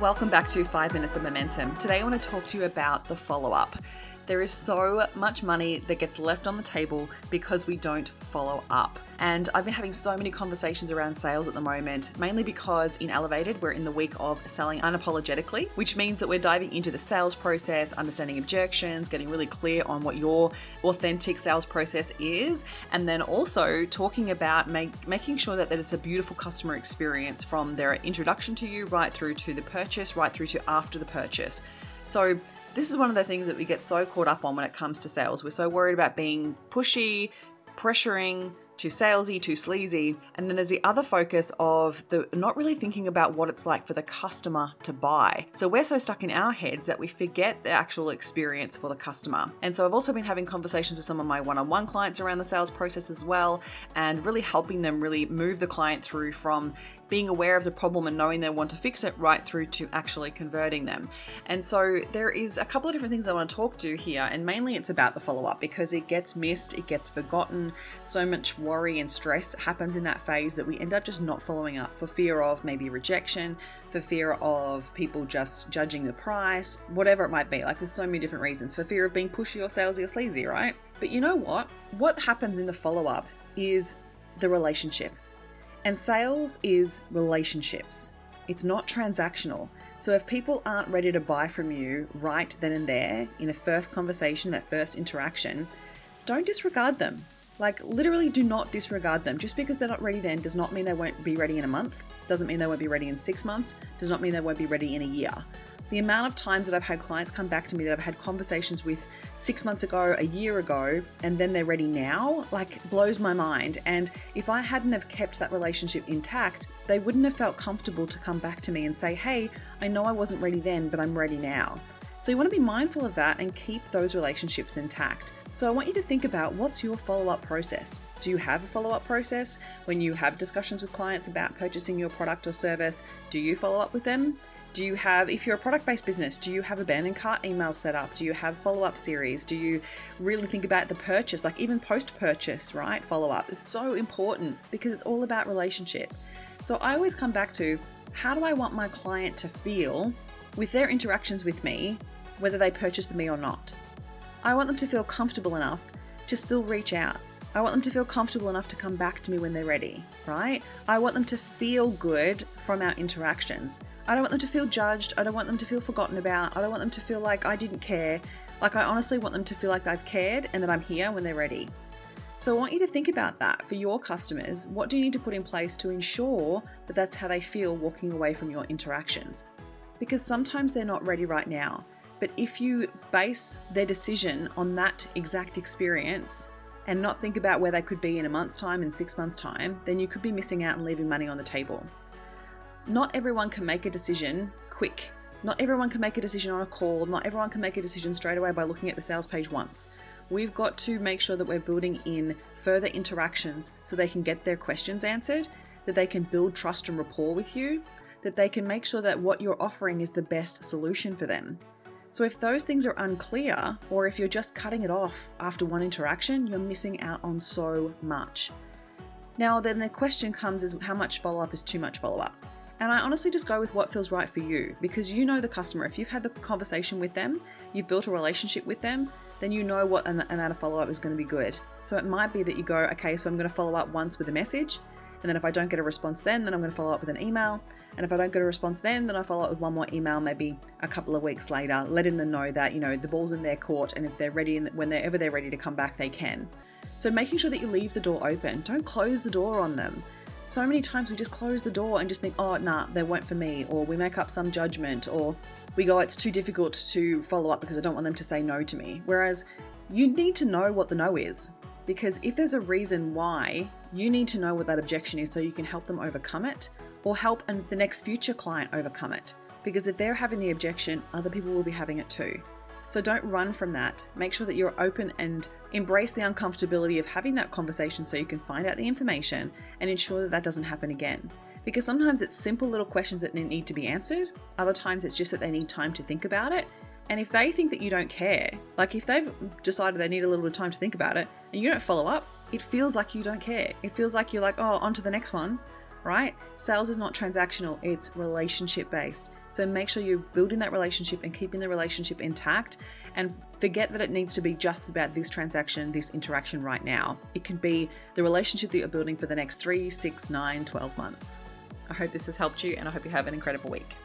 Welcome back to 5 Minutes of Momentum. Today I want to talk to you about the follow up. There is so much money that gets left on the table because we don't follow up. And I've been having so many conversations around sales at the moment, mainly because in Elevated, we're in the week of selling unapologetically, which means that we're diving into the sales process, understanding objections, getting really clear on what your authentic sales process is, and then also talking about make, making sure that, that it's a beautiful customer experience from their introduction to you right through to the purchase, right through to after the purchase. So, this is one of the things that we get so caught up on when it comes to sales. We're so worried about being pushy, pressuring, too salesy, too sleazy. And then there's the other focus of the not really thinking about what it's like for the customer to buy. So we're so stuck in our heads that we forget the actual experience for the customer. And so I've also been having conversations with some of my one-on-one clients around the sales process as well, and really helping them really move the client through from being aware of the problem and knowing they want to fix it right through to actually converting them. And so there is a couple of different things I want to talk to here, and mainly it's about the follow up because it gets missed, it gets forgotten. So much worry and stress happens in that phase that we end up just not following up for fear of maybe rejection, for fear of people just judging the price, whatever it might be. Like there's so many different reasons for fear of being pushy or salesy or sleazy, right? But you know what? What happens in the follow up is the relationship. And sales is relationships, it's not transactional. So if people aren't ready to buy from you right then and there in a first conversation, that first interaction, don't disregard them. Like, literally, do not disregard them. Just because they're not ready then does not mean they won't be ready in a month, doesn't mean they won't be ready in six months, does not mean they won't be ready in a year. The amount of times that I've had clients come back to me that I've had conversations with six months ago, a year ago, and then they're ready now, like blows my mind. And if I hadn't have kept that relationship intact, they wouldn't have felt comfortable to come back to me and say, hey, I know I wasn't ready then, but I'm ready now. So you want to be mindful of that and keep those relationships intact. So I want you to think about what's your follow up process. Do you have a follow up process when you have discussions with clients about purchasing your product or service? Do you follow up with them? Do you have, if you're a product based business, do you have abandoned cart emails set up? Do you have follow up series? Do you really think about the purchase, like even post purchase, right? Follow up is so important because it's all about relationship. So I always come back to how do I want my client to feel with their interactions with me, whether they purchase with me or not? I want them to feel comfortable enough to still reach out. I want them to feel comfortable enough to come back to me when they're ready, right? I want them to feel good from our interactions. I don't want them to feel judged. I don't want them to feel forgotten about. I don't want them to feel like I didn't care. Like, I honestly want them to feel like they've cared and that I'm here when they're ready. So, I want you to think about that for your customers. What do you need to put in place to ensure that that's how they feel walking away from your interactions? Because sometimes they're not ready right now. But if you base their decision on that exact experience, and not think about where they could be in a month's time, in six months' time, then you could be missing out and leaving money on the table. Not everyone can make a decision quick. Not everyone can make a decision on a call. Not everyone can make a decision straight away by looking at the sales page once. We've got to make sure that we're building in further interactions so they can get their questions answered, that they can build trust and rapport with you, that they can make sure that what you're offering is the best solution for them. So, if those things are unclear, or if you're just cutting it off after one interaction, you're missing out on so much. Now, then the question comes is how much follow up is too much follow up? And I honestly just go with what feels right for you because you know the customer. If you've had the conversation with them, you've built a relationship with them, then you know what amount of follow up is going to be good. So it might be that you go, okay, so I'm going to follow up once with a message, and then if I don't get a response then, then I'm going to follow up with an email. And if I don't get a response then, then I follow up with one more email maybe a couple of weeks later, letting them know that, you know, the ball's in their court and if they're ready and whenever they're ready to come back, they can. So making sure that you leave the door open. Don't close the door on them. So many times we just close the door and just think, oh, nah, they weren't for me. Or we make up some judgment or we go, it's too difficult to follow up because I don't want them to say no to me. Whereas you need to know what the no is. Because if there's a reason why, you need to know what that objection is so you can help them overcome it or help the next future client overcome it. Because if they're having the objection, other people will be having it too. So don't run from that. Make sure that you're open and embrace the uncomfortability of having that conversation so you can find out the information and ensure that that doesn't happen again. Because sometimes it's simple little questions that need to be answered, other times it's just that they need time to think about it. And if they think that you don't care, like if they've decided they need a little bit of time to think about it and you don't follow up, it feels like you don't care. It feels like you're like, oh, on to the next one right? Sales is not transactional, it's relationship based. So make sure you're building that relationship and keeping the relationship intact and forget that it needs to be just about this transaction, this interaction right now. It can be the relationship that you're building for the next three, six, nine, 12 months. I hope this has helped you and I hope you have an incredible week.